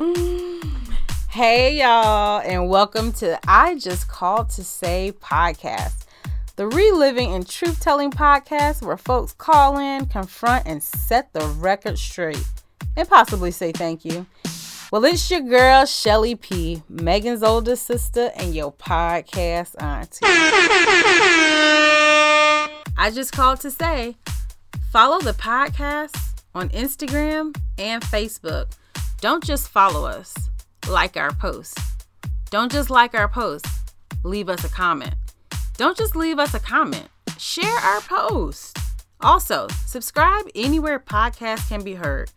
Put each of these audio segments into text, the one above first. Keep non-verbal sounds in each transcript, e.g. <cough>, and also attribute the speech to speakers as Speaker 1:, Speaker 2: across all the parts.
Speaker 1: <sighs> Hey, y'all, and welcome to I Just Called to Say podcast, the reliving and truth telling podcast where folks call in, confront, and set the record straight, and possibly say thank you. Well, it's your girl, Shelly P, Megan's older sister, and your podcast auntie. I just called to say follow the podcast on Instagram and Facebook. Don't just follow us like our posts. Don't just like our posts, leave us a comment. Don't just leave us a comment, share our post. Also, subscribe anywhere podcasts can be heard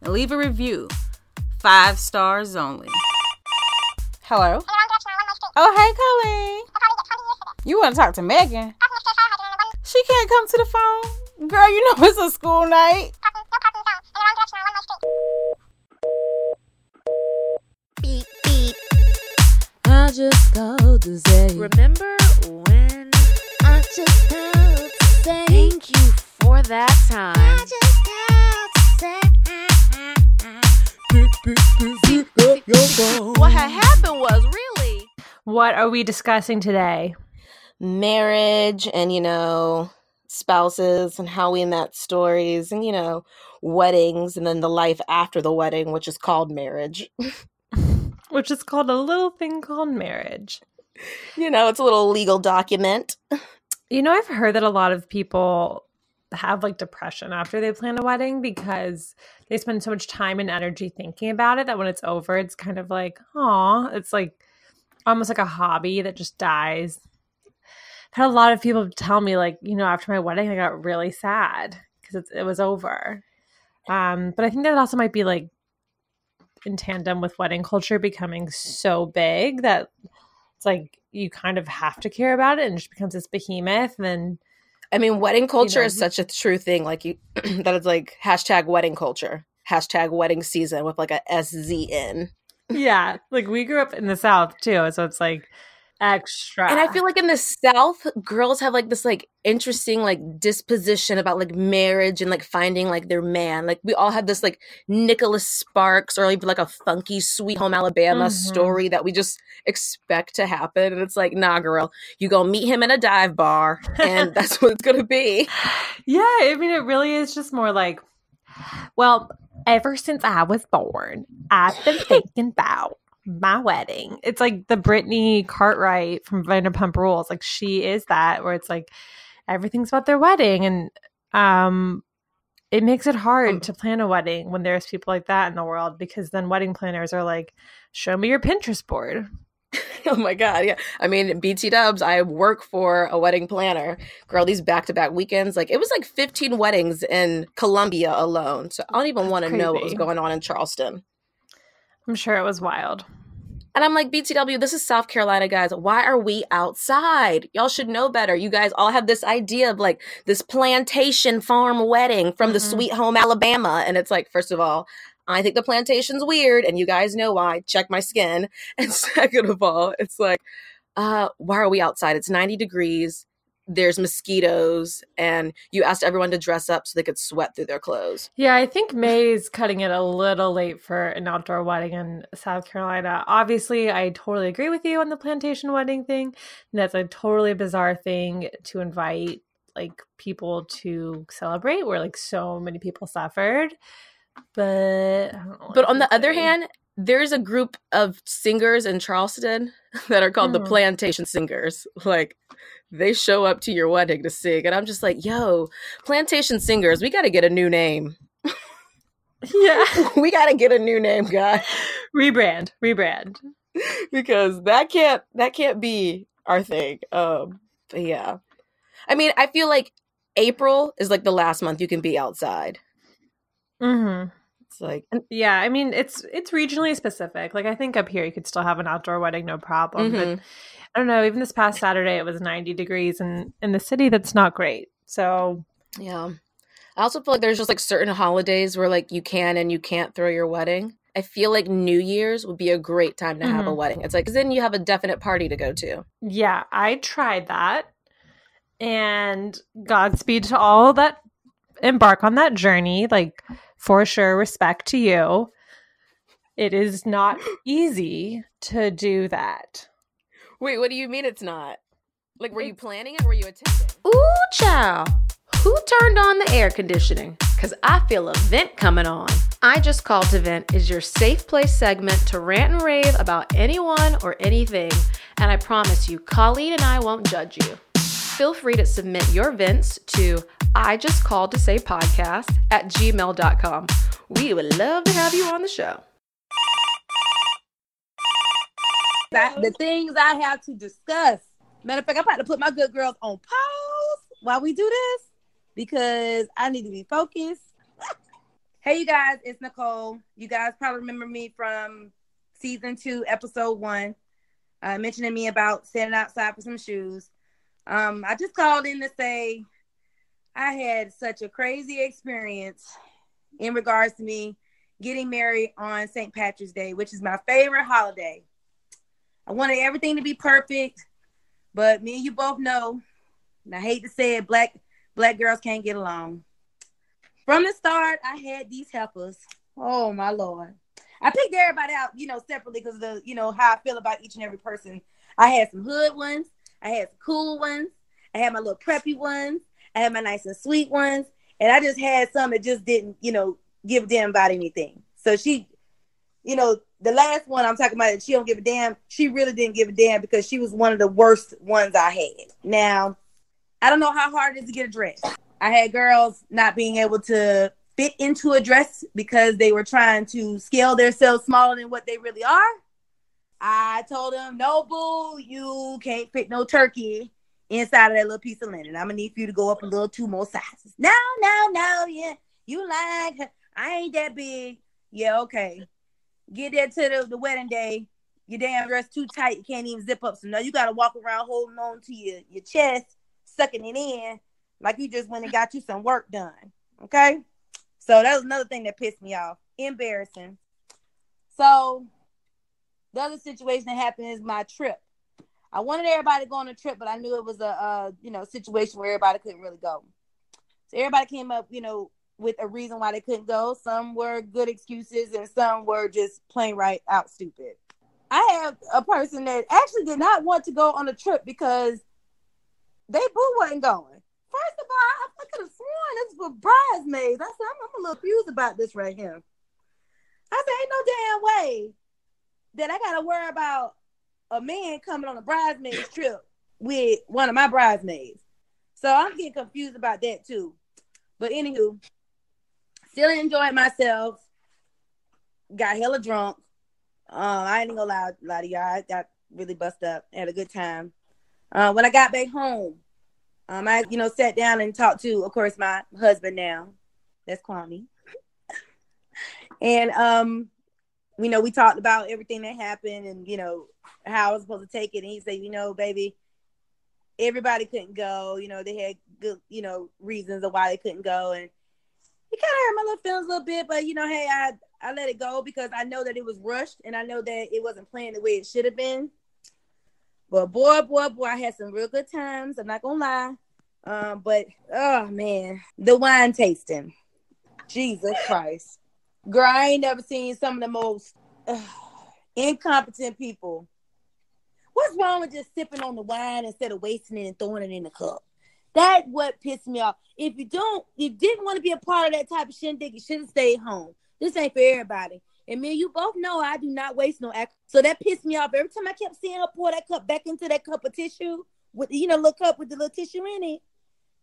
Speaker 1: and leave a review. Five stars only. Hello? Oh, hey, Colleen. You want to talk to Megan? She can't come to the phone. Girl, you know it's a school night.
Speaker 2: Beep beep. I just called to say.
Speaker 3: Remember when?
Speaker 2: I just called to say.
Speaker 3: Thank you for that time.
Speaker 2: I just called to say. Beep beep beep beep. Your phone.
Speaker 3: What had happened was really.
Speaker 4: What are we discussing today?
Speaker 5: marriage and you know spouses and how we met stories and you know weddings and then the life after the wedding which is called marriage <laughs>
Speaker 4: Which is called a little thing called marriage.
Speaker 5: you know it's a little legal document
Speaker 4: You know, I've heard that a lot of people have like depression after they plan a wedding because they spend so much time and energy thinking about it that when it's over, it's kind of like, oh, it's like almost like a hobby that just dies. I've had a lot of people tell me, like, you know, after my wedding, I got really sad because it was over. Um, but I think that also might be like in tandem with wedding culture becoming so big that it's like you kind of have to care about it and it just becomes this behemoth and then
Speaker 5: i mean wedding culture
Speaker 4: know,
Speaker 5: is such a true thing like you <clears throat> that it's like hashtag wedding culture hashtag wedding season with like a szn
Speaker 4: yeah like we grew up in the south too so it's like extra.
Speaker 5: And i feel like in the south girls have like this like interesting like disposition about like marriage and like finding like their man. Like we all have this like nicholas sparks or even like a funky sweet home alabama
Speaker 4: Mhm.
Speaker 5: story that we just expect to happen. And it's like nah girl you gonna meet him in a dive bar and <laughs> that's what it's gonna be.
Speaker 4: Yeah i mean it really is just more like well ever since i was born i've been <laughs> thinking about my wedding. It's like the brittany cartwright from vanderpump rules. Like she is that where it's like everything's about their wedding and um it makes it hard
Speaker 5: Um,
Speaker 4: to plan a wedding when there's people like that in the world because then wedding planners are like show me your pinterest board. <laughs>
Speaker 5: Oh my god yeah. I mean bt dubs i work for a wedding planner. Girl these back-to-back weekends like it was like 15 weddings in columbia alone so i don't even want to know what was going on in charleston
Speaker 4: i'm sure it was wild
Speaker 5: And I'm like, BTW, this is South Carolina, guys. Why are we outside? Y'all should know better. You guys all have this idea of like this plantation farm wedding from the
Speaker 4: Mhm.
Speaker 5: sweet home Alabama. And it's like, first of all, I think the plantation's weird, and you guys know why. Check my skin. <laughs> And second of all, it's like, uh, why are we outside? It's 90 degrees. There's mosquitoes, and you asked everyone to dress up so they could sweat through their clothes.
Speaker 4: Yeah, I think <laughs> May's cutting it a little late for an outdoor wedding in South Carolina. Obviously, I totally agree with you on the plantation wedding thing. That's a totally bizarre thing to invite like people to celebrate where like so many people suffered. But I don't know what
Speaker 5: But on the
Speaker 4: to
Speaker 5: other hand, there's a group of singers in Charleston <laughs> that are called the
Speaker 4: Mhm.
Speaker 5: Plantation Singers. Like, they show up to your wedding to sing. And I'm just like, yo, Plantation Singers, we got to get a new name.
Speaker 4: yeah, <laughs>
Speaker 5: we got to get a new name, guy.
Speaker 4: rebrand, rebrand.
Speaker 5: because that can't that can't be our thing. Um, but yeah. I mean, I feel like April is like the last month you can be outside.
Speaker 4: Mm-hmm.
Speaker 5: It's like
Speaker 4: Yeah, I mean it's it's regionally specific. Like I think up here you could still have an outdoor wedding, no problem. But
Speaker 5: Mhm.
Speaker 4: I don't know. Even this past Saturday, it was 90 degrees, and in the city, that's not great. So
Speaker 5: Yeah. I also feel like there's just like certain holidays where like you can and you can't throw your wedding. I feel like New Year's would be a great time to have a
Speaker 4: Mhm.
Speaker 5: wedding. It's like 'cause then you have a definite party to go to.
Speaker 4: yeah, I tried that, and Godspeed to all that embark on that journey. Like for sure, respect to you. it is not easy to do that.
Speaker 5: Wait, what do you mean it's not? Like, were you planning it? Or were you attending?
Speaker 3: Ooh, child. Who turned on the air conditioning? Because I feel a vent coming on. I Just Called to Vent is your safe place segment to rant and rave about anyone or anything. And I promise you, Colleen and I won't judge you. Feel free to submit your vents to I Just Called to Say podcast at gmail.com. We would love to have you on the show.
Speaker 6: That, the things I have to discuss. Matter of fact, I'm about to put my good girls on pause while we do this because I need to be focused. <laughs> hey, you guys, it's Nicole. You guys probably remember me from season two, episode one, uh, mentioning me about standing outside for some shoes. Um, I just called in to say I had such a crazy experience in regards to me getting married on St. Patrick's Day, which is my favorite holiday. I wanted everything to be perfect, but me and you both know, and I hate to say it, black black girls can't get along. From the start, I had these helpers. Oh my lord. I picked everybody out, you know, separately because of the, you know, how I feel about each and every person. I had some hood ones, I had some cool ones, I had my little preppy ones, I had my nice and sweet ones, and I just had some that just didn't, you know, give damn about anything. So she, you know, the last one I'm talking about, she don't give a damn. She really didn't give a damn because she was one of the worst ones I had. Now, I don't know how hard it is to get a dress. I had girls not being able to fit into a dress because they were trying to scale themselves smaller than what they really are. I told them, no, boo, you can't fit no turkey inside of that little piece of linen. I'm gonna need for you to go up a little two more sizes. No, no, no, yeah, you like I ain't that big. Yeah, okay. Get there to the, the wedding day. Your damn dress too tight. You can't even zip up. So now you got to walk around holding on to your, your chest, sucking it in like you just went and got you some work done. Okay. So that was another thing that pissed me off. Embarrassing. So the other situation that happened is my trip. I wanted everybody to go on a trip, but I knew it was a, a you know situation where everybody couldn't really go. So everybody came up, you know, with a reason why they couldn't go. Some were good excuses, and some were just plain right out stupid. I have a person that actually did not want to go on a trip because they boo wasn't going. First of all, I could have sworn this was bridesmaids. I said, I'm, I'm a little confused about this right here. I said, ain't no damn way that I gotta worry about a man coming on a bridesmaids trip with one of my bridesmaids. So I'm getting confused about that too. But anywho, still enjoyed myself. Got hella drunk. Uh, I ain't gonna lie, lie to y'all. I got really bust up. Had a good time. Uh, when I got back home, um, I you know sat down and talked to, of course, my husband now. That's Kwame. and um, you know, we talked about everything that happened and you know how I was supposed to take it. And he said, you know, baby, everybody couldn't go. You know, they had good, you know, reasons of why they couldn't go, and it kind of hurt my little feelings a little bit, but you know, hey, I I let it go because I know that it was rushed and I know that it wasn't planned the way it should have been. But boy, boy, boy, I had some real good times. I'm not gonna lie. Um, but oh man, the wine tasting. Jesus Christ. Girl, I ain't never seen some of the most uh, incompetent people. What's wrong with just sipping on the wine instead of wasting it and throwing it in the cup? That what pissed me off. If you don't, you didn't want to be a part of that type of shindig, you should have stayed home. This ain't for everybody. And me, you both know I do not waste no act. So that pissed me off every time I kept seeing her pour that cup back into that cup of tissue with you know, look up with the little tissue in it.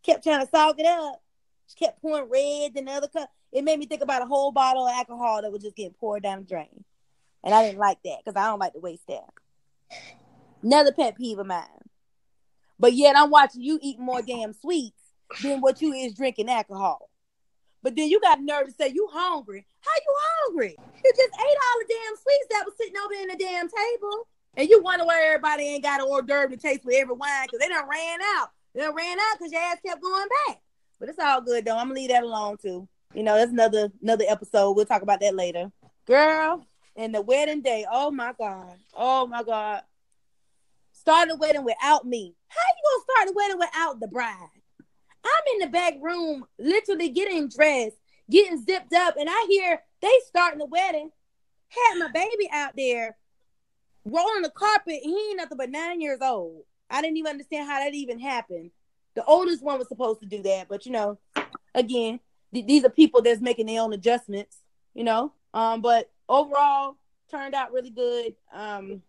Speaker 6: Kept trying to sog it up. She kept pouring red in the other cup. It made me think about a whole bottle of alcohol that was just getting poured down the drain. And I didn't like that because I don't like to waste that. Another pet peeve of mine. But yet I'm watching you eat more damn sweets than what you is drinking alcohol. But then you got nerve to say you hungry. How you hungry? You just ate all the damn sweets that was sitting over in the damn table. And you wonder why everybody ain't got an hors d'oeuvre to taste with every wine because they done ran out. They done ran out because your ass kept going back. But it's all good though. I'm gonna leave that alone too. You know, that's another another episode. We'll talk about that later. Girl, and the wedding day. Oh my God. Oh my God. Start the wedding without me. How you gonna start the wedding without the bride? I'm in the back room, literally getting dressed, getting zipped up, and I hear they starting the wedding. had my baby out there rolling the carpet. He ain't nothing but nine years old. I didn't even understand how that even happened. The oldest one was supposed to do that, but you know, again, th- these are people that's making their own adjustments. You know, um, but overall turned out really good. Um,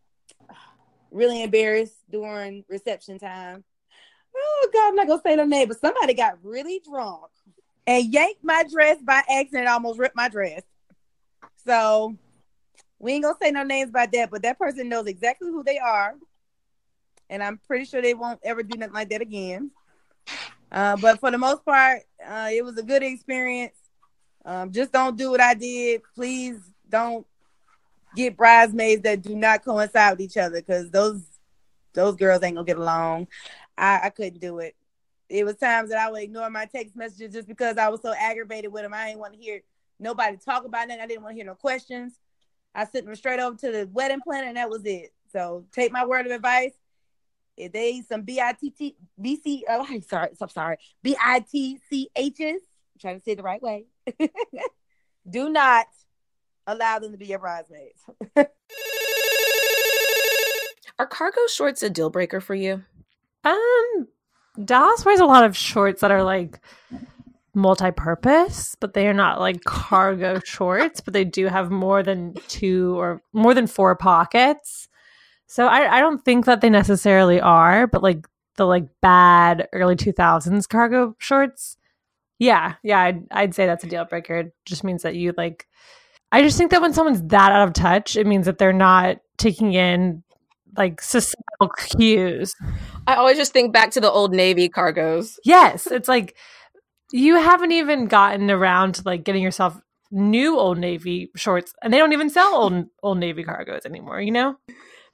Speaker 6: really embarrassed during reception time. Oh God, I'm not gonna say no name, but somebody got really drunk and yanked my dress by accident, almost ripped my dress. So we ain't gonna say no names about that, but that person knows exactly who they are. And I'm pretty sure they won't ever do nothing like that again. Uh, but for the most part, uh, it was a good experience. Um, just don't do what I did. Please don't get bridesmaids that do not coincide with each other because those those girls ain't gonna get along. I, I couldn't do it. It was times that I would ignore my text messages just because I was so aggravated with them. I didn't want to hear nobody talk about it. I didn't want to hear no questions. I sent them straight over to the wedding planner, and that was it. So take my word of advice. If they some B I T T B C oh I'm sorry, I'm sorry, B I T C H's, I'm trying to say the right way. <laughs> Do not allow them to be your bridesmaids. <laughs>
Speaker 5: Are cargo shorts a deal breaker for you?
Speaker 4: Um, Dallas wears a lot of shorts that are like multi-purpose, but they are not like cargo <laughs> shorts, but they do have more than two or more than four pockets. So I, I don't think that they necessarily are, but like the like bad early 2000s cargo shorts. Yeah, yeah, I'd, I'd say that's a deal breaker. It just means that you like I just think that when someone's that out of touch, it means that they're not taking in like societal cues.
Speaker 5: I always just think back to the old Navy cargos.
Speaker 4: Yes, it's like you haven't even gotten around to like getting yourself new old navy shorts and they don't even sell old old navy cargos anymore, you know?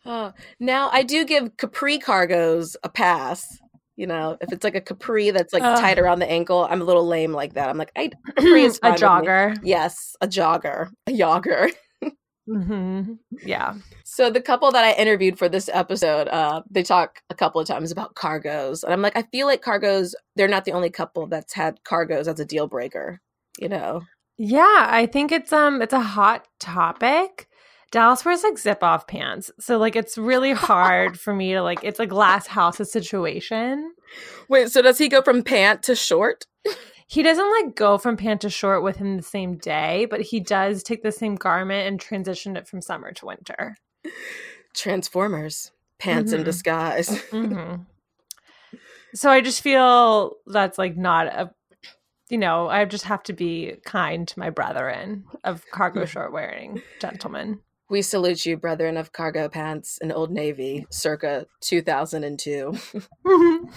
Speaker 5: Oh, now I do give capri cargos a pass. You know, if it's like a capri that's like
Speaker 4: Ugh.
Speaker 5: tight around the ankle, I'm a little lame like that. I'm like, I <clears throat> capri is
Speaker 4: a
Speaker 5: fine with me.
Speaker 4: jogger.
Speaker 5: Yes, a jogger, a jogger. <laughs>
Speaker 4: hmm Yeah.
Speaker 5: So the couple that I interviewed for this episode, uh, they talk a couple of times about cargos, and I'm like, I feel like cargos. They're not the only couple that's had cargos as a deal breaker. You know,
Speaker 4: Yeah, I think it's um it's a hot topic. Dallas wears like zip off pants. So like it's really hard <laughs> for me to like it's a glass house situation.
Speaker 5: wait. So does he go from pant to short?
Speaker 4: He doesn't like go from pant to short within the same day, but he does take the same garment and transition it from summer to winter.
Speaker 5: Transformers, pants in
Speaker 4: Mhm.
Speaker 5: disguise.
Speaker 4: hmm <laughs> So I just feel that's like not a, you know, I just have to be kind to my brethren of cargo short wearing gentlemen.
Speaker 5: We salute you, brethren of cargo pants and Old Navy, circa 2002. <laughs>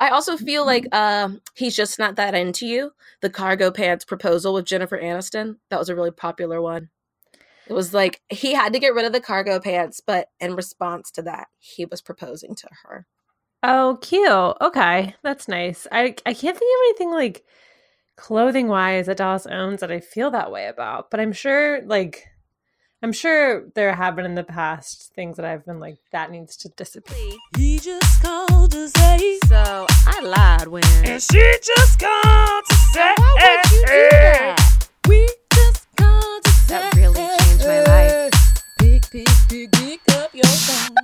Speaker 5: I also feel like uh, he's just not that into you. The cargo pants proposal with Jennifer Aniston, that was a really popular one. It was like he had to get rid of the cargo pants, but in response to that, he was proposing to her.
Speaker 4: oh, cute. Okay, that's nice. I I can't think of anything like clothing wise that Dallas owns that I feel that way about, but I'm sure like. I'm sure there have been in the past things that I've been like that needs to disappear.
Speaker 2: He just called to say.
Speaker 3: So I lied when.
Speaker 2: And she just called to say.
Speaker 3: Why would you do that?
Speaker 2: We just called to say.
Speaker 3: That really changed my life.
Speaker 2: Pick, pick, pick, pick up your phone.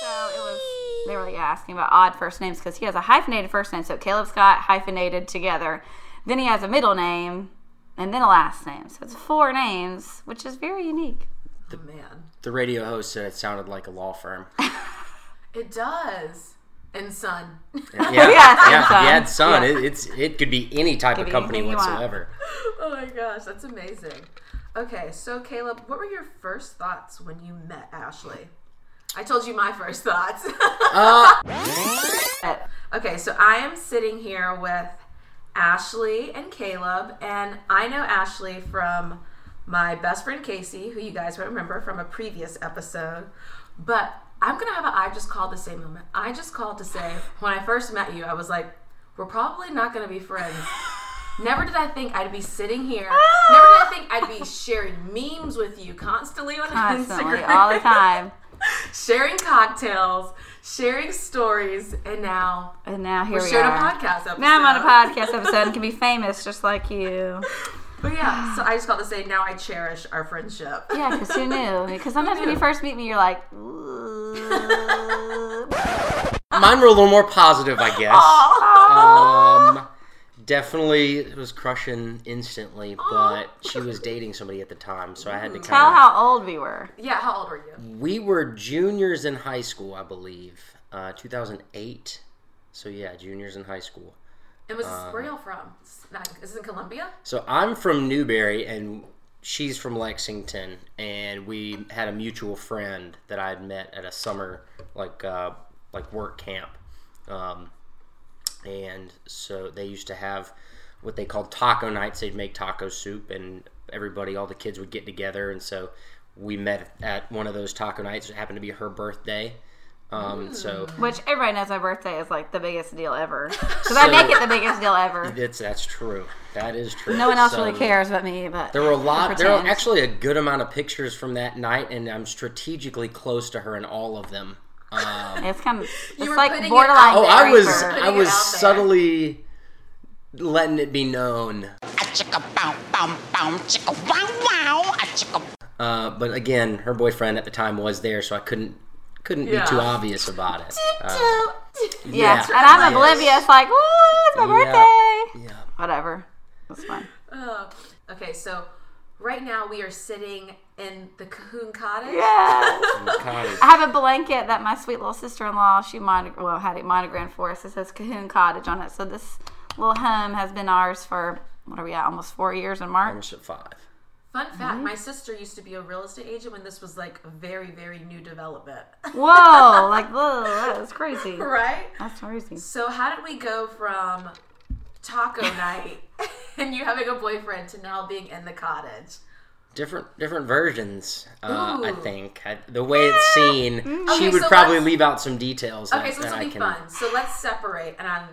Speaker 7: So it was. They were like asking about odd first names because he has a hyphenated first name. So Caleb Scott hyphenated together. Then he has a middle name and then a last name. So it's four names, which is very unique.
Speaker 3: Oh, man.
Speaker 8: The radio host said it sounded like a law firm. <laughs>
Speaker 3: It does. And son.
Speaker 8: Yeah, <laughs>
Speaker 7: Yeah,
Speaker 8: yeah. If
Speaker 7: son.
Speaker 8: you had son,
Speaker 7: Yeah.
Speaker 8: it, it's it could be any type
Speaker 7: Could
Speaker 8: of company
Speaker 7: anything you want.
Speaker 8: whatsoever. <laughs>
Speaker 3: oh my gosh, that's amazing. Okay, so Caleb, what were your first thoughts when you met Ashley? I told you my first thoughts.
Speaker 8: Uh,
Speaker 3: okay, so I am sitting here with Ashley and Caleb, and I know Ashley from my best friend Casey, who you guys remember from a previous episode. But I'm gonna have a I just called the same moment. I just called to say when I first met you, I was like, we're probably not gonna be friends. Never did I think I'd be sitting here. Ah! Never did I think I'd be sharing memes with you constantly on
Speaker 7: Constantly,
Speaker 3: Instagram,
Speaker 7: all the time. <laughs>
Speaker 3: sharing cocktails, sharing stories, and now
Speaker 7: And now here
Speaker 3: we're
Speaker 7: we
Speaker 3: sharing
Speaker 7: are.
Speaker 3: a podcast episode.
Speaker 7: Now I'm on a podcast episode and can be <laughs> famous just like you.
Speaker 3: But yeah, so I just got to say now I cherish our friendship.
Speaker 7: Yeah, <laughs> because who knew? Because sometimes when you first meet me, you're like, "Ooh." <laughs>
Speaker 8: Mine were a little more positive, I guess. Um, definitely was crushing instantly, but she was dating somebody at the time, so I had to
Speaker 7: tell
Speaker 8: kind of.
Speaker 7: how old we were.
Speaker 3: Yeah, how old were you?
Speaker 8: We were juniors in high school, I believe, uh, 2008. So yeah, juniors in high school.
Speaker 3: And was where y'all from? It's not- Is it in Columbia?
Speaker 8: So I'm from Newberry, and she's from Lexington, and we had a mutual friend that I had met at a summer like uh, like work camp, um, and so they used to have what they called taco nights. They'd make taco soup, and everybody, all the kids would get together, and so we met at one of those taco nights. It happened to be her birthday. Um, So
Speaker 7: Which everybody knows my birthday is like the biggest deal ever. <laughs> Because I make it the biggest deal ever.
Speaker 8: it's that's true. That is true.
Speaker 7: No one else
Speaker 8: So-
Speaker 7: really cares but me. But
Speaker 8: There were a lot. There were actually a good amount of pictures from that night, and I'm strategically close to her in all of them. Um,
Speaker 7: It's kind of it's
Speaker 3: were
Speaker 7: like
Speaker 3: putting it
Speaker 7: borderline.
Speaker 3: out
Speaker 8: oh, I was I was subtly letting it be known. Uh, but again, her boyfriend at the time was there, so I couldn't couldn't
Speaker 3: Yeah.
Speaker 8: be too obvious about it. Uh,
Speaker 7: yeah,
Speaker 8: yeah.
Speaker 7: and I'm
Speaker 8: Yes.
Speaker 7: oblivious. Like, ooh, it's my
Speaker 8: Yeah.
Speaker 7: birthday.
Speaker 8: yeah.
Speaker 7: Whatever. That's fine.
Speaker 3: Oh. Okay, so right now we are sitting in the Cahoon Cottage.
Speaker 7: Yeah.
Speaker 8: Cottage.
Speaker 7: I have a blanket that my sweet little sister-in-law she monog- well had it monogrammed for us. It says Cahoon Cottage on it. So this little home has been ours for what are we at? Almost four years in March.
Speaker 8: Almost at five.
Speaker 3: Fun fact: My sister used to be a real estate agent when this was like a very, very new development.
Speaker 7: Whoa! <laughs> Like, whoa, that's crazy.
Speaker 3: right.
Speaker 7: That's crazy.
Speaker 3: So how did we go from taco night <laughs> and you having a boyfriend to now being in the cottage?
Speaker 8: Different different versions. Uh, I think I, the way it's seen, she
Speaker 3: Okay,
Speaker 8: would
Speaker 3: so
Speaker 8: probably leave out some details.
Speaker 3: Okay,
Speaker 8: that,
Speaker 3: so this will be
Speaker 8: can.
Speaker 3: fun. So let's separate, and um,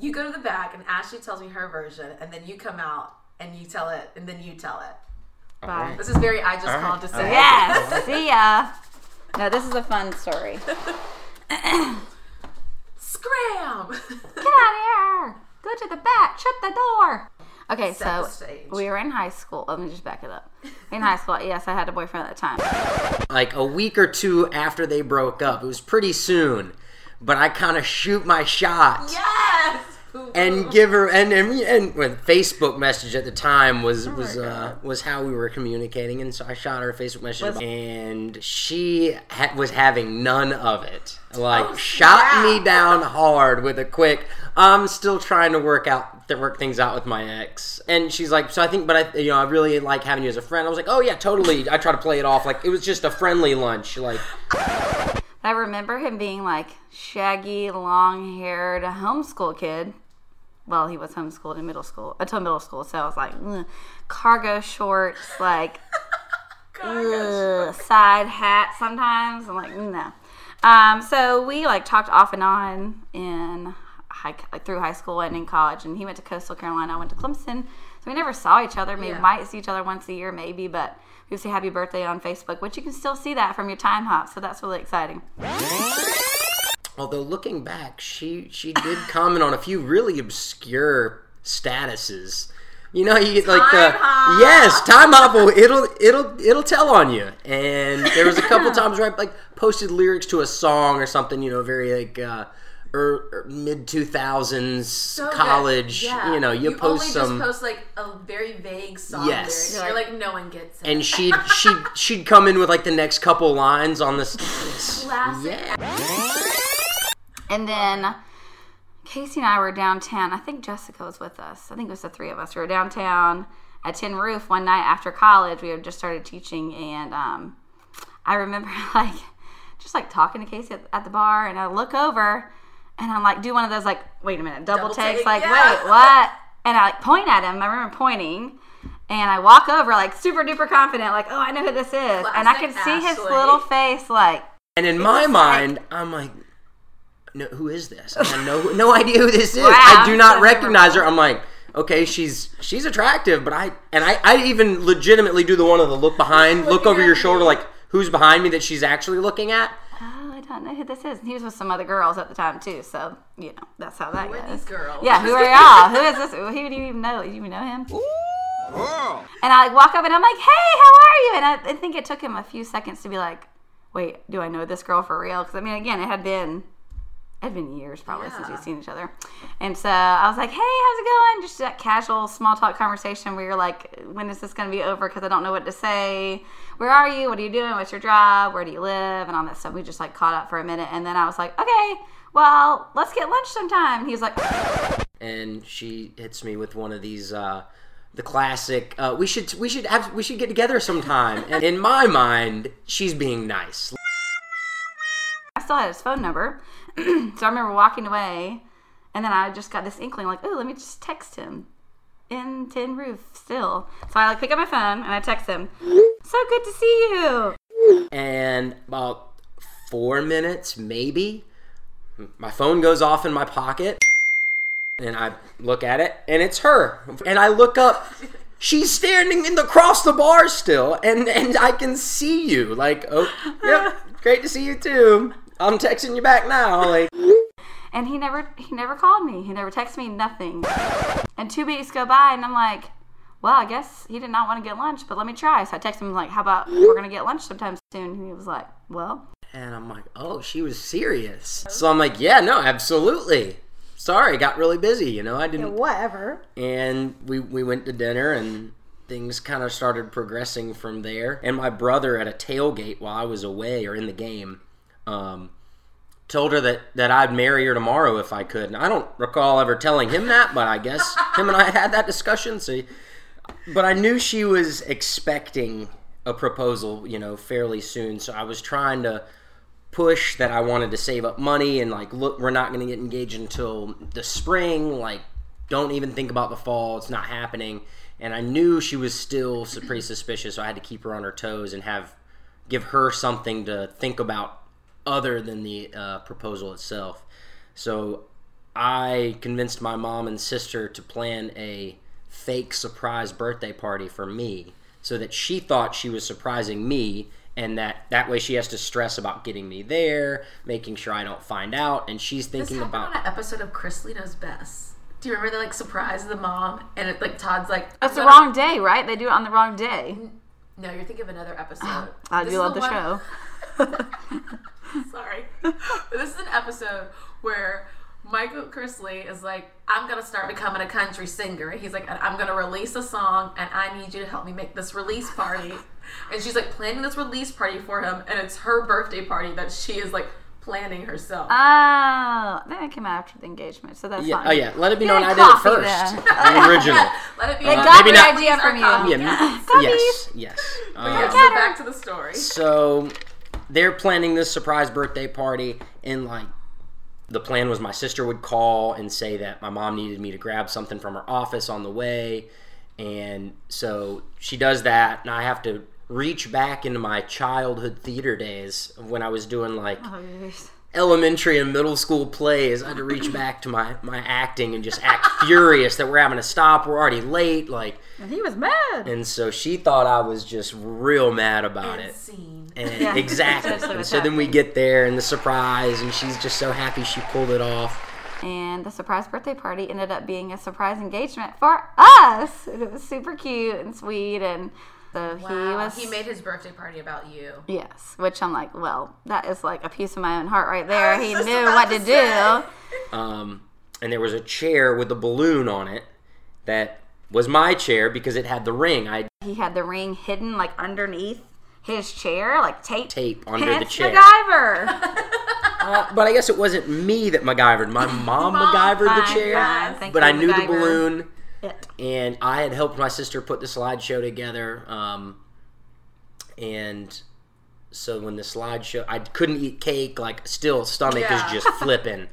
Speaker 3: you go to the back, and Ashley tells me her version, and then you come out and you tell it, and then you tell it.
Speaker 7: Bye.
Speaker 3: This is very I just
Speaker 8: All
Speaker 3: called
Speaker 8: right,
Speaker 3: to say.
Speaker 8: right.
Speaker 7: Yes. See ya. No, this is a fun story. <laughs>
Speaker 3: Scram!
Speaker 7: Get out of here! Go to the back. Shut the door. Okay,
Speaker 3: Set
Speaker 7: so we were in high school. Oh, let me just back it up. In high school, yes, I had a boyfriend at the time.
Speaker 8: like a week or two after they broke up. It was pretty soon, but I kind of shoot my shot
Speaker 3: yes. <laughs>
Speaker 8: and give her and and, and with Facebook message at the time
Speaker 3: Oh
Speaker 8: was was uh, was how we were communicating, and so I shot her a Facebook message, and she ha- was having none of it. Like
Speaker 3: Oh,
Speaker 8: shot me down hard with a quick. I'm still trying to work out to work things out with my ex, and she's like, so I think, but I you know I really like having you as a friend. I was like, oh yeah, totally. I try to play it off like it was just a friendly lunch, like.
Speaker 7: I remember him being like shaggy, long haired homeschool kid. Well, he was homeschooled in middle school, until middle school. So I was like, "Ugh." cargo shorts, like <laughs> ugh, side hat sometimes. I'm like, no. Um, so we like talked off and on in high, like through high school and in college. And he went to Coastal Carolina. I went to Clemson. So we never saw each other. Maybe
Speaker 3: Yeah.
Speaker 7: might see each other once a year, maybe. But we say happy birthday on Facebook, which you can still see that from your time hop. So that's really exciting.
Speaker 8: Although looking back, she she did <laughs> comment on a few really obscure statuses. You know, you get like the
Speaker 3: hop.
Speaker 8: yes, time hop. will- It'll it'll it'll tell on you. And there was a couple <laughs> times where I like posted lyrics to a song or something. You know, very like uh, er, mid two thousands
Speaker 3: So
Speaker 8: college.
Speaker 3: Yeah.
Speaker 8: You know, you, post
Speaker 3: only
Speaker 8: some.
Speaker 3: just post like a very vague song
Speaker 8: Yes.
Speaker 3: lyric. You're like, no one gets it.
Speaker 8: and she'd <laughs> she'd she'd come in with like the next couple lines on this.
Speaker 3: Classic.
Speaker 8: Yeah.
Speaker 7: And then Casey and I were downtown. I think Jessica was with us. I think it was the three of us. We were downtown at Tin Roof one night after college. We had just started teaching, and um, I remember <laughs> like just like talking to Casey at, at the bar, and I look over, and I'm like, do one of those like, wait a minute, double,
Speaker 3: Double
Speaker 7: takes,
Speaker 3: take,
Speaker 7: like,
Speaker 3: yeah.
Speaker 7: wait, what? And I like point at him. I remember pointing. And I walk over like super duper confident, like, oh, I know who this is. and I
Speaker 3: Classic
Speaker 7: could see his little face, like,
Speaker 8: And in my mind, I'm like, no, who is this? I have no, no idea who this <laughs> is.
Speaker 7: Wow,
Speaker 8: I do not recognize her. I'm like, okay, she's she's attractive, but I and I, I even legitimately do the one of the look behind, look over your
Speaker 3: me.
Speaker 8: shoulder, like who's behind me that she's actually looking at.
Speaker 7: oh, I don't know who this is. And he was with some other girls at the time too, so you know that's how that
Speaker 3: Who are
Speaker 7: goes.
Speaker 3: these girls?
Speaker 7: Yeah, who are y'all? Who is this? Who do you even know? Do you even know him? Ooh. And I like walk up and I'm like, hey, how are you? And I, I think it took him a few seconds to be like, wait, do I know this girl for real? Because I mean, again, it had been it had been years probably since we've seen each other. And so I was like, hey, how's it going? Just that casual small talk conversation where you're like, when is this going to be over? Because I don't know what to say. Where are you? What are you doing? What's your job? Where do you live? And all that stuff. We just like caught up for a minute. And then I was like, okay, well, let's get lunch sometime. And he was like,
Speaker 8: and she hits me with one of these uh the classic uh, we should we should have we should get together sometime and in my mind she's being nice
Speaker 7: I still had his phone number. <clears throat> so I remember walking away, and then I just got this inkling, like, oh, let me just text him in Tin Roof still. So I like pick up my phone and I text him, so good to see you.
Speaker 8: and about four minutes maybe my phone goes off in my pocket and i look at it and it's her and i look up she's standing in the cross the bar still and and i can see you like oh yep <laughs> great to see you too i'm texting you back now like
Speaker 7: And he never he never called me. He never texted me nothing. And two weeks go by, and I'm like, well, I guess he did not want to get lunch, but let me try. So I text him like, how about we're gonna get lunch sometime soon? And he was like, well,
Speaker 8: And I'm like, oh, she was serious. So I'm like, yeah, no, absolutely. Sorry, got really busy, you know. I didn't.
Speaker 3: Whatever.
Speaker 8: And we we went to dinner, and things kind of started progressing from there. And my brother at a tailgate while I was away or in the game, um, told her that that I'd marry her tomorrow if I could. And I don't recall ever telling him that, but I guess <laughs> him and I had that discussion. So, but I knew she was expecting a proposal, you know, fairly soon. So I was trying to push that I wanted to save up money and like, look, we're not going to get engaged until the spring. Like, don't even think about the fall. It's not happening. And I knew she was still pretty suspicious, so I had to keep her on her toes and have give her something to think about other than the uh, proposal itself. So I convinced my mom and sister to plan a fake surprise birthday party for me so that she thought she was surprising me and that that way she has to stress about getting me there, making sure I don't find out and she's thinking
Speaker 9: happened
Speaker 8: about
Speaker 9: on an episode of Chrisley Knows Best. Do you remember they like surprise the mom and it like Todd's like
Speaker 7: that's the wrong day, right? They do it on the wrong day.
Speaker 9: No, you're thinking of another episode. <gasps>
Speaker 7: I
Speaker 9: This
Speaker 7: do love the
Speaker 9: one-
Speaker 7: show. <laughs> <laughs> <laughs>
Speaker 9: Sorry. This is an episode where Michael Chrisley is like, I'm going to start becoming a country singer. He's like, I'm going to release a song and I need you to help me make this release party. <laughs> and she's like planning this release party for him and it's her birthday party that she is like planning herself.
Speaker 7: Oh, then it came out after the engagement, so that's
Speaker 8: yeah,
Speaker 7: fine.
Speaker 8: oh yeah, let it be
Speaker 7: Yeah,
Speaker 8: known I did it first.
Speaker 7: then. <laughs>
Speaker 8: the original.
Speaker 9: Let it be.
Speaker 7: They
Speaker 8: Uh,
Speaker 7: got
Speaker 8: maybe
Speaker 7: the
Speaker 8: not-
Speaker 7: idea from you.
Speaker 8: Yeah,
Speaker 7: Coffee.
Speaker 8: yes, yes.
Speaker 9: But
Speaker 8: Um,
Speaker 9: yeah, so back to the story.
Speaker 8: So they're planning this surprise birthday party, and like the plan was my sister would call and say that my mom needed me to grab something from her office on the way, and so she does that, and I have to reach back into my childhood theater days when I was doing like
Speaker 7: Oh, yes.
Speaker 8: elementary and middle school plays. I had to reach <laughs> back to my my acting and just act furious that we're having to stop. We're already late, like.
Speaker 7: And he was mad.
Speaker 8: And so she thought I was just real mad about it.
Speaker 9: Scene.
Speaker 8: And
Speaker 7: Yeah,
Speaker 8: exactly. And
Speaker 7: what's
Speaker 8: so then we get there and the surprise, and she's just so happy she pulled it off.
Speaker 7: And the surprise birthday party ended up being a surprise engagement for us. And it was super cute and sweet. And so he was.
Speaker 9: He made his birthday party about you.
Speaker 7: Yes, which I'm like, well, that is like a piece of my own heart right there. He knew what
Speaker 9: to
Speaker 7: to do.
Speaker 8: Um, and there was a chair with a balloon on it that was my chair because it had the ring. I
Speaker 7: He had the ring hidden like underneath his chair, like tape.
Speaker 8: tape under the chair.
Speaker 7: MacGyver. <laughs>
Speaker 8: Uh, but I guess it wasn't me that MacGyvered. My <laughs> mom MacGyvered the chair.
Speaker 7: fine. Thank
Speaker 8: But
Speaker 7: you,
Speaker 8: I knew the balloon.
Speaker 7: It.
Speaker 8: and I had helped my sister put the slideshow together. Um, and so when the slideshow, I couldn't eat cake. Like, still, stomach
Speaker 9: Yeah.
Speaker 8: is just flipping.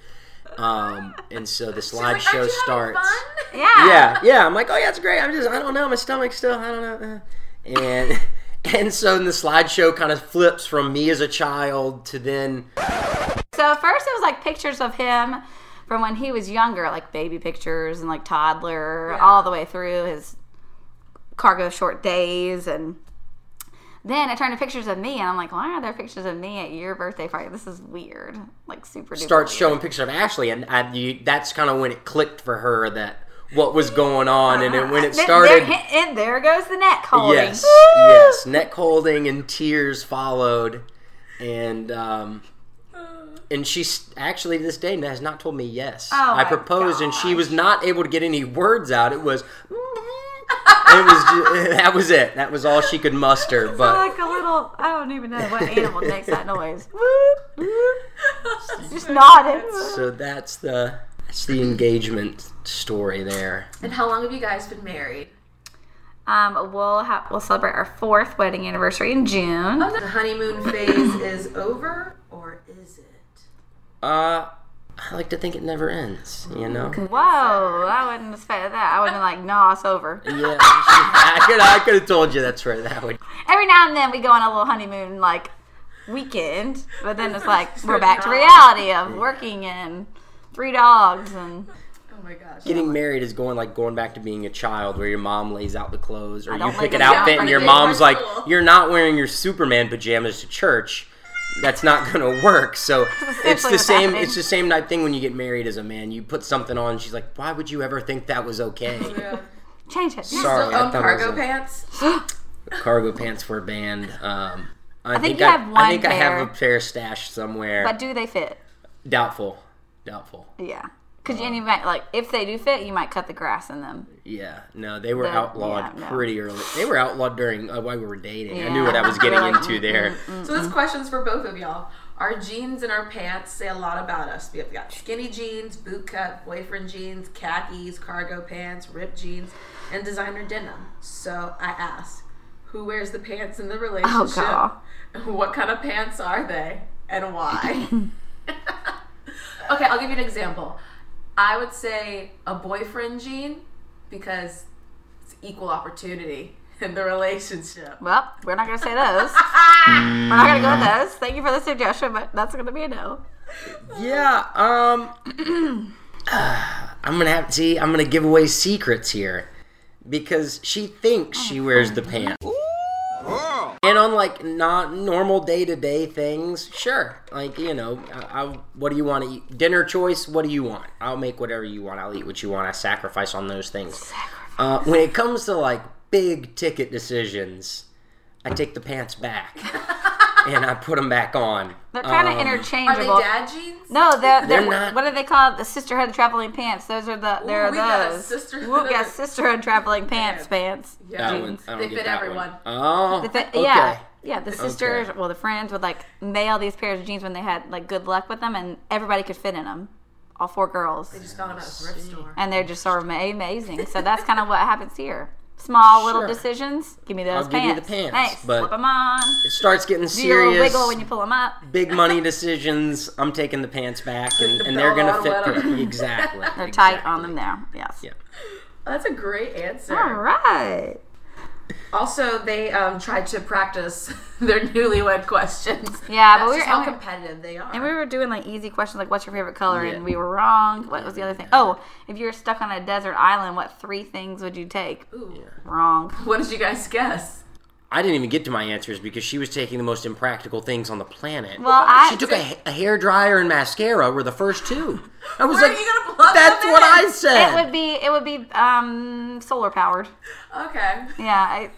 Speaker 8: Um, and so the <laughs>
Speaker 9: She's like,
Speaker 8: slideshow starts.
Speaker 9: fun?"
Speaker 7: Yeah.
Speaker 8: Yeah, yeah. I'm like, oh yeah, it's great. I'm just, I don't know, my stomach still, I don't know. uh." And and so the slideshow kind of flips from me as a child to then
Speaker 7: So first it was like pictures of him from when he was younger, like baby pictures and like toddler, all the way through his cargo short days and then I turned to pictures of me and I'm like, why are there pictures of me at your birthday party? This is weird. Like super
Speaker 8: starts showing pictures of Ashley, and I, you, that's kind of when it clicked for her that what was going on, and then when it started,
Speaker 7: there, and there goes the neck holding.
Speaker 8: yes, yes, neck holding and tears followed, and um, and she actually to this day has not told me yes.
Speaker 7: Oh
Speaker 8: I proposed, and she was not able to get any words out. It was. It was ju- <laughs> that was it. That was all she could muster. But
Speaker 7: like a little, I don't even know what animal makes that noise. <laughs> Just nodding.
Speaker 8: so that's the that's the engagement story there.
Speaker 9: And how long have you guys been married?
Speaker 7: Um, we'll have we'll celebrate our fourth wedding anniversary in June.
Speaker 9: Oh, the honeymoon phase is over, or is it?
Speaker 8: Uh, I like to think it never ends. You know.
Speaker 7: Whoa, I wouldn't expect that. I would have been like, no, it's over.
Speaker 8: Yeah, <laughs> I could I could have told you that's right. That would.
Speaker 7: Every now and then we go on a little honeymoon like weekend, but then it's like <laughs> we're back to reality of working and three dogs and
Speaker 9: Oh my gosh.
Speaker 8: Getting married is going like going back to being a child, where your mom lays out the clothes, or you
Speaker 7: don't
Speaker 8: pick
Speaker 7: lay
Speaker 8: an outfit, and your mom's like,
Speaker 9: school. <laughs>
Speaker 8: "You're not wearing your Superman pajamas to church." That's not gonna work. So <laughs> it's
Speaker 7: essentially
Speaker 8: the same.
Speaker 7: happening.
Speaker 8: It's the same type thing when you get married as a man. You put something on. She's like, "Why would you ever think that was okay?" <laughs>
Speaker 7: change it.
Speaker 8: Sorry,
Speaker 9: Still
Speaker 8: I
Speaker 9: own
Speaker 8: thought it
Speaker 9: cargo
Speaker 8: was a-
Speaker 9: pants? <gasps>
Speaker 8: cargo pants were banned. Um, I,
Speaker 7: think
Speaker 8: think,
Speaker 7: you
Speaker 8: I,
Speaker 7: have
Speaker 8: I
Speaker 7: one
Speaker 8: think I have a
Speaker 7: pair.
Speaker 8: pair stashed somewhere.
Speaker 7: But do they fit?
Speaker 8: Doubtful. Doubtful.
Speaker 7: Yeah. Because you um, might like if they do fit, you might cut the grass in them.
Speaker 8: Yeah, no, they were
Speaker 7: The-
Speaker 8: outlawed
Speaker 7: yeah, no.
Speaker 8: pretty early. They were outlawed during uh, while we were dating. I knew what I was getting
Speaker 7: Really?
Speaker 8: into there.
Speaker 9: Mm-hmm, so this mm-hmm. question's for both of y'all. Our jeans and our pants say a lot about us. We have got skinny jeans, boot cut, boyfriend jeans, khakis, cargo pants, ripped jeans, and designer denim. So I ask, who wears the pants in the oh, relationship?
Speaker 7: Oh, God. <laughs>
Speaker 9: What kind of pants are they, and why? <laughs> <laughs> okay, I'll give you an example. I would say a boyfriend jean because it's equal opportunity <laughs> in the relationship.
Speaker 7: Well, we're not gonna say those. <laughs> we're not gonna go with those. Thank you for the suggestion, but that's gonna be a no.
Speaker 8: Yeah, um, <clears throat> I'm gonna have to see. I'm gonna give away secrets here because she thinks she wears the pants. And on like not normal day to day things, sure. Like you know, I, I, what do you want to eat? Dinner choice. What do you want? I'll make whatever you want. I'll eat what you want. I sacrifice on those things. Uh, when it comes to like big ticket decisions, I take the pants back <laughs> and I put them back on.
Speaker 7: They're kind of
Speaker 8: Um,
Speaker 9: Are they
Speaker 7: interchangeable.
Speaker 9: dad jeans?
Speaker 7: No, they're, they're,
Speaker 8: They're not-
Speaker 7: What are they called? The sisterhood traveling pants. Those are the. They're
Speaker 9: we got a sisterhood
Speaker 7: We've got
Speaker 9: of-
Speaker 7: sisterhood traveling pants. Pants.
Speaker 9: Yeah.
Speaker 8: That one, I don't
Speaker 9: They
Speaker 8: get
Speaker 9: fit
Speaker 8: that
Speaker 9: everyone.
Speaker 8: One. Oh,
Speaker 7: The fit-
Speaker 8: okay.
Speaker 7: Yeah, yeah. The sisters,
Speaker 8: Okay.
Speaker 7: well, the friends would like mail these pairs of jeans when they had like good luck with them, and everybody could fit in them. All four girls,
Speaker 9: They just found them at a thrift store.
Speaker 7: and they're just sort of amazing. So that's kind of what happens here. Small little decisions. Give me those
Speaker 8: I'll give you
Speaker 7: pants.
Speaker 8: the pants,
Speaker 7: Thanks.
Speaker 8: but-
Speaker 7: Slip them on.
Speaker 8: It starts getting
Speaker 7: Do your little
Speaker 8: serious.
Speaker 7: wiggle when you pull them up.
Speaker 8: Big <laughs> money decisions. I'm taking the pants back, and,
Speaker 9: The
Speaker 8: and they're gonna fit
Speaker 9: letter.
Speaker 8: Exactly.
Speaker 7: They're tight on them now. Yes.
Speaker 8: Yeah.
Speaker 9: That's a great answer.
Speaker 7: All right.
Speaker 9: Also, they um, tried to practice <laughs> their newlywed questions.
Speaker 7: Yeah,
Speaker 9: That's
Speaker 7: but we
Speaker 9: just
Speaker 7: were
Speaker 9: how competitive they are.
Speaker 7: And we were doing like easy questions like what's your favorite color
Speaker 8: Yeah.
Speaker 7: and we were wrong. What was the other thing? Oh, if you were stuck on a desert island, what three things would you take?
Speaker 9: Ooh.
Speaker 7: Wrong.
Speaker 9: What did you guys guess?
Speaker 8: I didn't even get to my answers because she was taking the most impractical things on the planet.
Speaker 7: Well, I
Speaker 8: she took a, a hair dryer and mascara were the first two. I was
Speaker 9: Where
Speaker 8: like,
Speaker 9: are you gonna plug
Speaker 8: that's
Speaker 9: them
Speaker 8: what
Speaker 9: in?"
Speaker 8: I said.
Speaker 7: it would be it would be um solar powered.
Speaker 9: Okay.
Speaker 7: Yeah. I,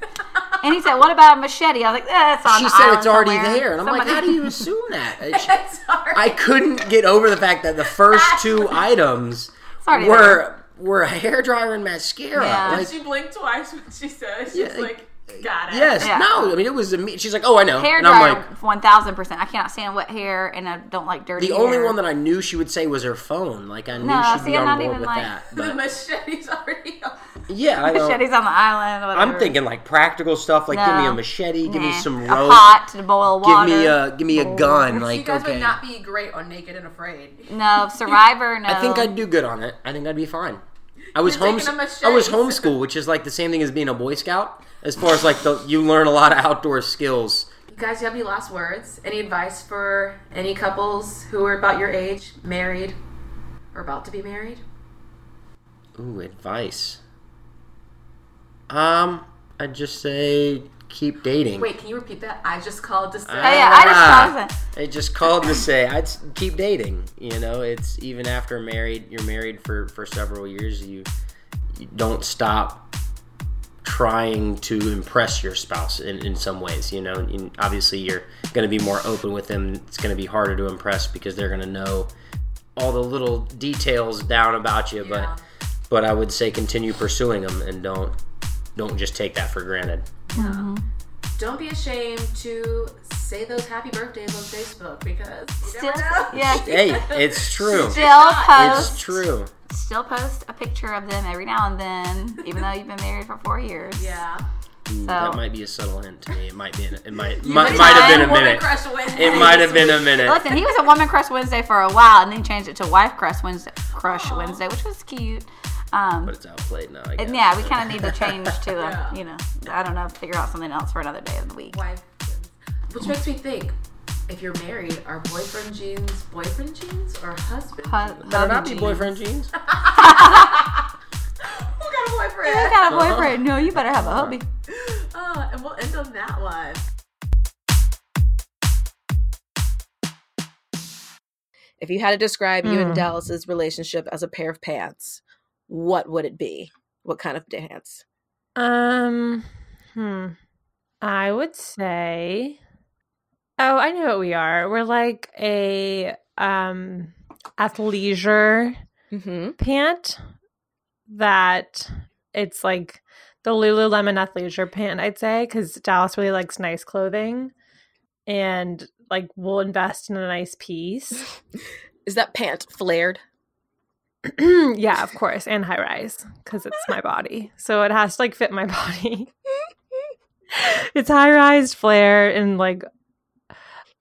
Speaker 7: and he said, "What about a machete?" I was like, eh, "It's on
Speaker 8: she
Speaker 7: the
Speaker 8: said it's already
Speaker 7: somewhere."
Speaker 8: there, and I'm like, how do you <laughs> assume that? And she-
Speaker 9: Sorry.
Speaker 8: I couldn't get over the fact that the first two items
Speaker 7: already
Speaker 8: were were a hair dryer and mascara.
Speaker 7: Yeah.
Speaker 8: Like,
Speaker 9: she blinked twice when she said it. She's
Speaker 8: Yeah,
Speaker 9: like, got it.
Speaker 8: yes,
Speaker 7: Yeah.
Speaker 8: no. I mean, it was. imme- She's like, oh, I know.
Speaker 7: hair
Speaker 8: and I'm
Speaker 7: dryer,
Speaker 8: like,
Speaker 7: one thousand percent. I cannot stand wet hair, and I don't like dirty.
Speaker 8: the only one that I knew she would say was her phone. Like I knew
Speaker 7: No,
Speaker 8: she'd
Speaker 7: see,
Speaker 8: be
Speaker 7: I'm
Speaker 8: on
Speaker 7: not
Speaker 8: board
Speaker 7: even
Speaker 8: with
Speaker 7: like-
Speaker 8: that. <laughs>
Speaker 9: The
Speaker 8: But
Speaker 9: machete's already on.
Speaker 8: yeah, I know. <laughs>
Speaker 7: machetes on the island. Whatever.
Speaker 8: I'm thinking like practical stuff. Like give me a machete, give me
Speaker 7: Nah.
Speaker 8: some
Speaker 7: a
Speaker 8: rope,
Speaker 7: pot to boil
Speaker 8: give
Speaker 7: water.
Speaker 8: me a give me a gun.
Speaker 9: Like, you
Speaker 8: Like
Speaker 9: guys
Speaker 8: okay.
Speaker 9: would not be great on Naked and Afraid.
Speaker 7: no Survivor. No. <laughs>
Speaker 8: I think I'd do good on it. I think I'd be fine. I was
Speaker 9: You're
Speaker 8: home.
Speaker 9: taking a
Speaker 8: I was
Speaker 9: machete.
Speaker 8: homeschool, which is like the same thing as being a Boy Scout. As far as like the you learn a lot of outdoor skills.
Speaker 9: You guys, you have any last words? Any advice for any couples who are about your age, married, or about to be married?
Speaker 8: Ooh, advice. Um, I'd just say keep dating.
Speaker 9: Wait, can you repeat that? I just called to say.
Speaker 7: Yeah, I just called it.
Speaker 8: I just called to say I'd keep dating. You know, it's even after married, you're married for for several years. You, You don't stop trying to impress your spouse in, in some ways. You know, and obviously you're going to be more open with them. It's going to be harder to impress because they're going to know all the little details down about you.
Speaker 9: Yeah.
Speaker 8: But but I would say continue pursuing them and don't don't just take that for granted.
Speaker 9: Don't be ashamed to say those happy birthdays on Facebook because you
Speaker 7: Still,
Speaker 9: never know.
Speaker 7: yeah. <laughs>
Speaker 8: Hey, it's true.
Speaker 7: Still post.
Speaker 8: It's true.
Speaker 7: Still post a picture of them every now and then, even though you've been married for four years.
Speaker 9: Yeah.
Speaker 8: Ooh,
Speaker 7: So-
Speaker 8: that might be a subtle hint to me. It might be. It might
Speaker 9: You
Speaker 8: might, might have been a minute.
Speaker 9: Crush Wednesday
Speaker 8: It might have been a minute.
Speaker 7: Listen, he was a Woman Crush Wednesday for a while, and then he changed it to Wife Crush Wednesday, Crush Wednesday, which was cute. Um,
Speaker 8: But it's outplayed now. I guess.
Speaker 7: and yeah, we kind of need to change to, a, <laughs>
Speaker 9: Yeah.
Speaker 7: you know, I don't know, figure out something else for another day of the week.
Speaker 9: Wife. Which makes me think, if you're married, are boyfriend jeans boyfriend jeans or husband?
Speaker 7: Hu-
Speaker 9: jeans?
Speaker 8: Better not
Speaker 7: hubby
Speaker 8: be
Speaker 7: jeans.
Speaker 8: boyfriend jeans. <laughs>
Speaker 9: Who got a boyfriend?
Speaker 7: You got a boyfriend? No, you better have a hubby.
Speaker 9: Oh, and we'll end on that one.
Speaker 5: If you had to describe you
Speaker 4: Hmm.
Speaker 5: and Dallas's relationship as a pair of pants, what would it be? What kind of pants?
Speaker 4: Um, hmm. I would say, oh, I know what we are. We're like a um athleisure
Speaker 5: Mm-hmm.
Speaker 4: pant that it's like the Lululemon athleisure pant, I'd say, because Dallas really likes nice clothing and like we'll invest in a nice piece. <laughs>
Speaker 5: Is that pant flared? <clears throat>
Speaker 4: yeah, of course, and high rise because it's my body, so it has to like fit my <laughs> body. <laughs> it's high rise flare and like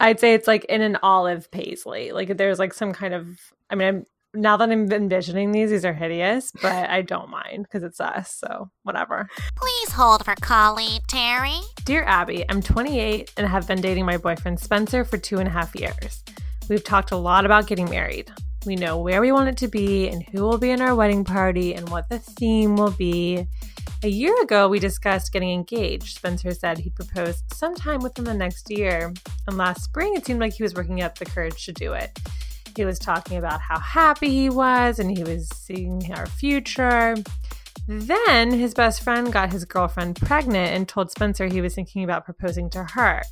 Speaker 4: I'd say it's like in an olive paisley. Like there's like some kind of. I mean, I'm now that I'm envisioning these, these are hideous, but I don't mind because it's us, so whatever.
Speaker 2: Please hold for callie, Terry.
Speaker 4: Dear Abby, I'm 28 and have been dating my boyfriend Spencer for two and a half years. We've talked a lot about getting married. We know where we want it to be and who will be in our wedding party and what the theme will be. A year ago, we discussed getting engaged. Spencer said he'd propose sometime within the next year. And last spring, it seemed like he was working up the courage to do it. He was talking about how happy he was and he was seeing our future. Then his best friend got his girlfriend pregnant and told Spencer he was thinking about proposing to her.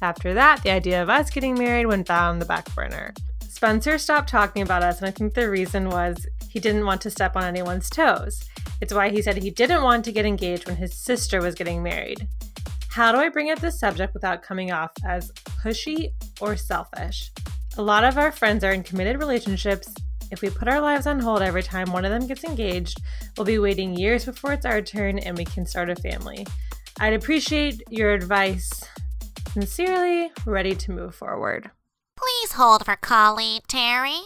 Speaker 4: After that, the idea of us getting married went down the back burner. Spencer stopped talking about us, and I think the reason was he didn't want to step on anyone's toes. It's why he said he didn't want to get engaged when his sister was getting married. How do I bring up this subject without coming off as pushy or selfish? A lot of our friends are in committed relationships. If we put our lives on hold every time one of them gets engaged, we'll be waiting years before it's our turn and we can start a family. I'd appreciate your advice. Sincerely, ready to move forward.
Speaker 2: Please hold for callie, Terry.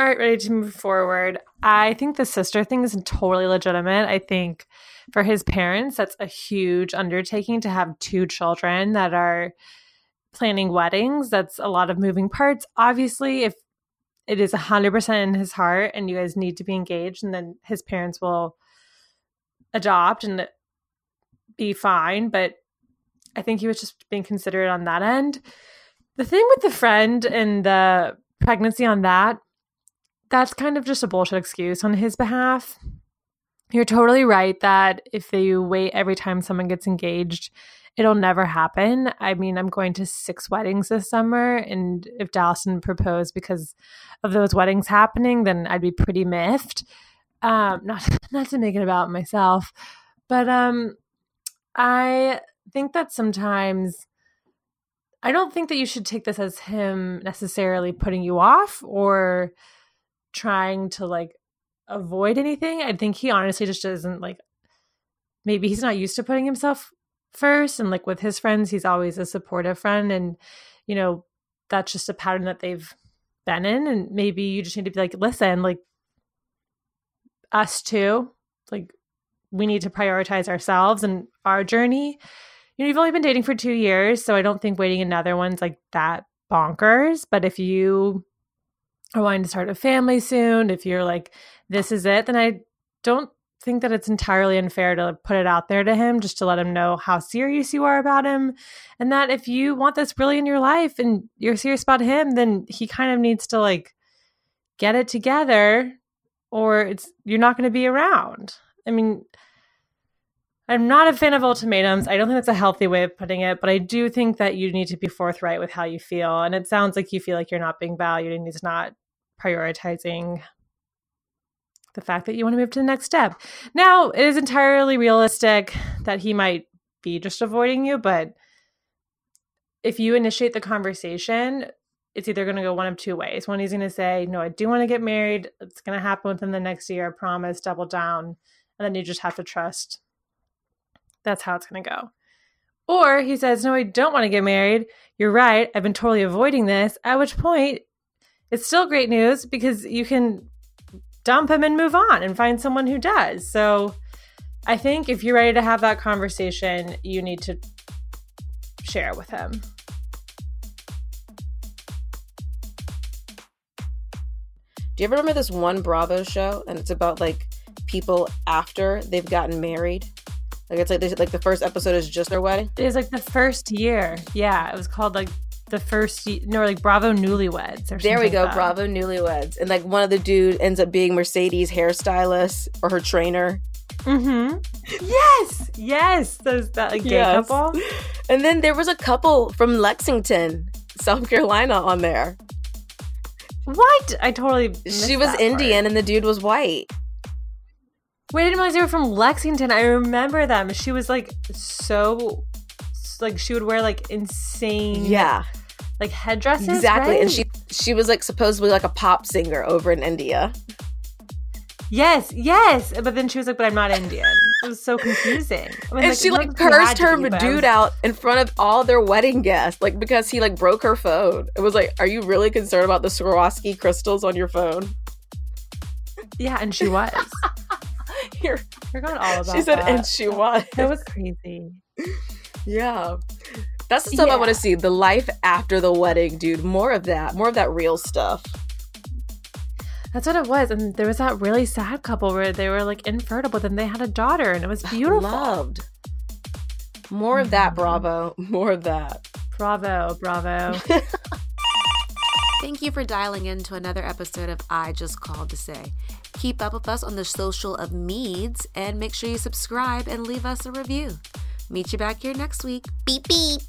Speaker 4: All right, ready to move forward. I think the sister thing is totally legitimate. I think for his parents, that's a huge undertaking to have two children that are planning weddings. That's a lot of moving parts. Obviously, if it is 100% in his heart and you guys need to be engaged, and then his parents will adopt and be fine. But I think he was just being considerate on that end. The thing with the friend and the pregnancy on that, that's kind of just a bullshit excuse on his behalf. You're totally right that if you wait every time someone gets engaged, it'll never happen. I mean, I'm going to six weddings this summer, and if Dallison proposed because of those weddings happening, then I'd be pretty miffed. Um, not <laughs> not to make it about myself, but um, I think that sometimes I don't think that you should take this as him necessarily putting you off or trying to like avoid anything. I think he honestly just doesn't like maybe he's not used to putting himself first and like with his friends he's always a supportive friend and you know that's just a pattern that they've been in and maybe you just need to be like listen like us too like we need to prioritize ourselves and our journey you know you've only been dating for 2 years so I don't think waiting another one's like that bonkers but if you are wanting to start a family soon if you're like this is it then I don't think that it's entirely unfair to put it out there to him just to let him know how serious you are about him and that if you want this really in your life and you're serious about him then he kind of needs to like get it together or it's you're not going to be around. I mean, I'm not a fan of ultimatums. I don't think that's a healthy way of putting it, but I do think that you need to be forthright with how you feel. And it sounds like you feel like you're not being valued and he's not prioritizing the fact that you want to move to the next step. Now, it is entirely realistic that he might be just avoiding you, but if you initiate the conversation, it's either going to go one of two ways. One, he's going to say, No, I do want to get married. It's going to happen within the next year. I promise, double down. And then you just have to trust that's how it's going to go. Or he says, No, I don't want to get married. You're right. I've been totally avoiding this. At which point, it's still great news because you can dump him and move on and find someone who does. So I think if you're ready to have that conversation, you need to share with him.
Speaker 5: Do you ever remember this one Bravo show? And it's about like people after they've gotten married. Like it's like they, like the first episode is just their wedding.
Speaker 4: It was like the first year. Yeah, it was called like the first no like Bravo Newlyweds. Or
Speaker 5: There we go,
Speaker 4: like.
Speaker 5: Bravo Newlyweds, and like one of the dude ends up being Mercedes hairstylist or her trainer.
Speaker 4: Mm-hmm. Yes, yes. Those that like gay
Speaker 5: Yes.
Speaker 4: couple.
Speaker 5: And then there was a couple from Lexington, South Carolina, on there.
Speaker 4: What? I totally.
Speaker 5: She was
Speaker 4: that part.
Speaker 5: Indian, and the dude was white.
Speaker 4: Wait, I didn't realize they were from Lexington. I remember them. She was like so, like she would wear like insane,
Speaker 5: Yeah,
Speaker 4: like headdresses.
Speaker 5: exactly.
Speaker 4: right?
Speaker 5: And she she was like supposedly like a pop singer over in India.
Speaker 4: yes, yes. But then she was like, "But I'm not Indian." It was so confusing. I mean,
Speaker 5: and she like
Speaker 4: you had
Speaker 5: cursed her dude
Speaker 4: was-
Speaker 5: out in front of all their wedding guests, like because he like broke her phone. It was like, are you really concerned about the Swarovski crystals on your phone?
Speaker 4: Yeah, and she was. <laughs> I forgot all about
Speaker 5: she said,
Speaker 4: that.
Speaker 5: and she was.
Speaker 4: That was crazy. <laughs>
Speaker 5: Yeah. That's the stuff I want to see. The life after the wedding, dude. More of that. More of that real stuff.
Speaker 4: That's what it was. And there was that really sad couple where they were like infertile, but then they had a daughter, and it was beautiful.
Speaker 5: Loved. More of that, Bravo. More of that.
Speaker 4: Bravo, bravo. <laughs>
Speaker 2: Thank you for dialing in to another episode of I Just Called to Say. Keep up with us on the social of Meads and make sure you subscribe and leave us a review. Meet you back here next week. Beep beep.